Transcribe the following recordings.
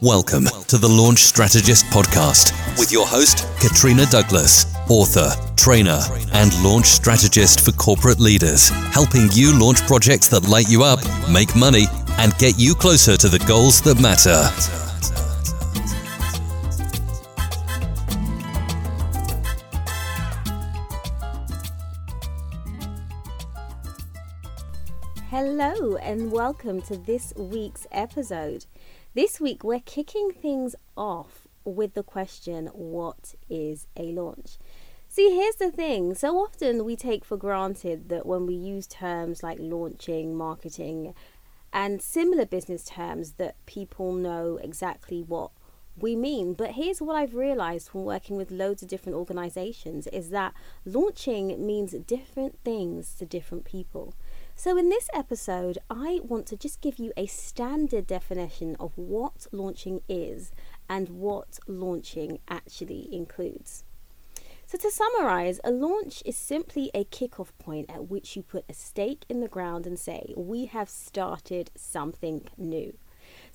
Welcome to the Launch Strategist podcast with your host, Katrina Douglas, author, trainer, and launch strategist for corporate leaders, helping you launch projects that light you up, make money, and get you closer to the goals that matter. Hello, and welcome to this week's episode. This week, we're kicking things off with the question what is a launch? See, here's the thing so often we take for granted that when we use terms like launching, marketing, and similar business terms, that people know exactly what we mean. But here's what I've realized from working with loads of different organizations is that launching means different things to different people. So, in this episode, I want to just give you a standard definition of what launching is and what launching actually includes. So, to summarize, a launch is simply a kickoff point at which you put a stake in the ground and say, We have started something new.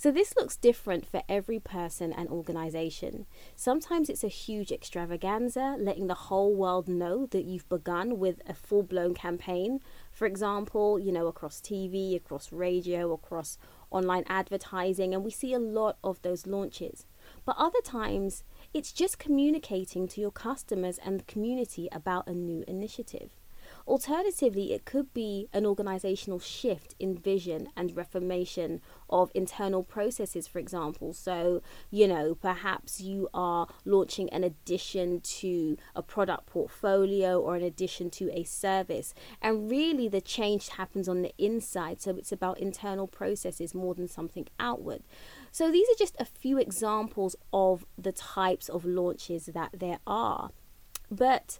So, this looks different for every person and organization. Sometimes it's a huge extravaganza, letting the whole world know that you've begun with a full blown campaign. For example, you know, across TV, across radio, across online advertising, and we see a lot of those launches. But other times, it's just communicating to your customers and the community about a new initiative. Alternatively, it could be an organizational shift in vision and reformation of internal processes, for example. So, you know, perhaps you are launching an addition to a product portfolio or an addition to a service. And really, the change happens on the inside. So, it's about internal processes more than something outward. So, these are just a few examples of the types of launches that there are. But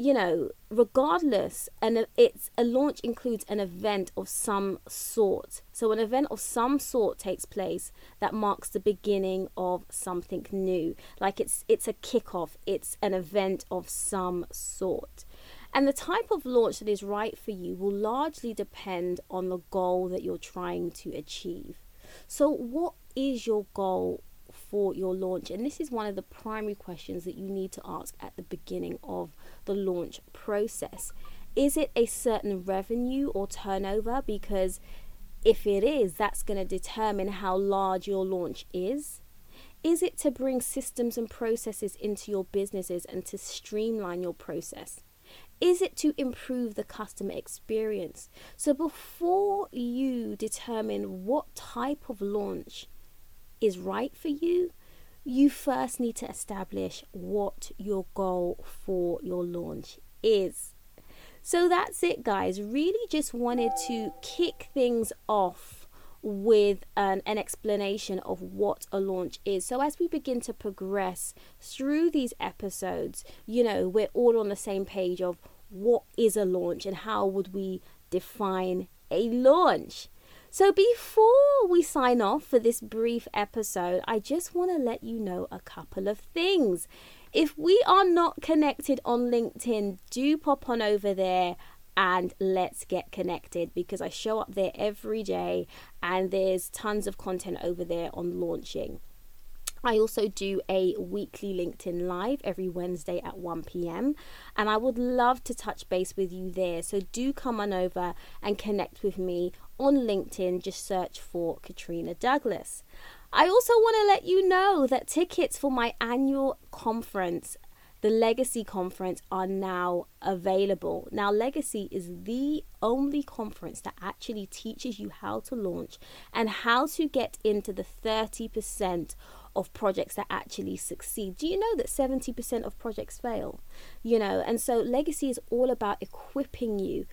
you know, regardless, and it's a launch includes an event of some sort. So an event of some sort takes place that marks the beginning of something new. Like it's it's a kickoff. It's an event of some sort. And the type of launch that is right for you will largely depend on the goal that you're trying to achieve. So, what is your goal for your launch? And this is one of the primary questions that you need to ask at the beginning of the launch process. Is it a certain revenue or turnover? Because if it is, that's going to determine how large your launch is. Is it to bring systems and processes into your businesses and to streamline your process? Is it to improve the customer experience? So, before you determine what type of launch is right for you, you first need to establish what your goal for your launch is. So that's it, guys. Really just wanted to kick things off with an, an explanation of what a launch is. So, as we begin to progress through these episodes, you know, we're all on the same page of what is a launch and how would we define a launch. So, before we sign off for this brief episode, I just want to let you know a couple of things. If we are not connected on LinkedIn, do pop on over there and let's get connected because I show up there every day and there's tons of content over there on launching. I also do a weekly LinkedIn Live every Wednesday at 1 pm, and I would love to touch base with you there. So do come on over and connect with me on LinkedIn. Just search for Katrina Douglas. I also want to let you know that tickets for my annual conference the Legacy Conference are now available. Now, Legacy is the only conference that actually teaches you how to launch and how to get into the 30% of projects that actually succeed. Do you know that 70% of projects fail? You know, and so legacy is all about equipping you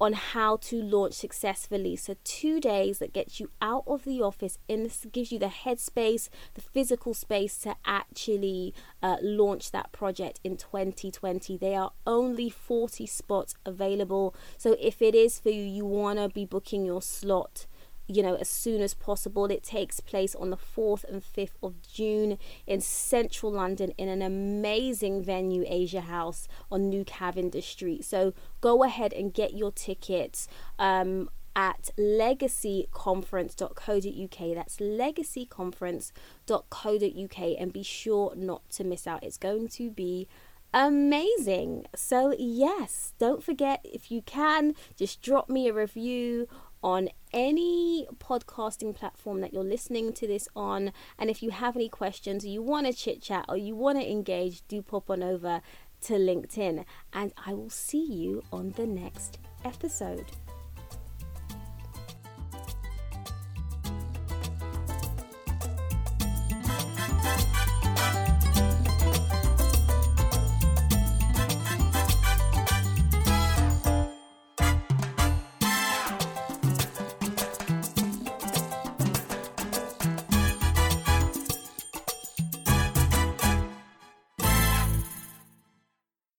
on how to launch successfully. So, two days that gets you out of the office and this gives you the headspace, the physical space to actually uh, launch that project in 2020. There are only 40 spots available. So, if it is for you, you want to be booking your slot you know, as soon as possible. It takes place on the 4th and 5th of June in central London in an amazing venue, Asia House on New Cavendish Street. So go ahead and get your tickets. Um, at legacyconference.co.uk. That's legacyconference.co.uk. And be sure not to miss out. It's going to be amazing. So, yes, don't forget if you can, just drop me a review on any podcasting platform that you're listening to this on. And if you have any questions, or you want to chit chat, or you want to engage, do pop on over to LinkedIn. And I will see you on the next episode.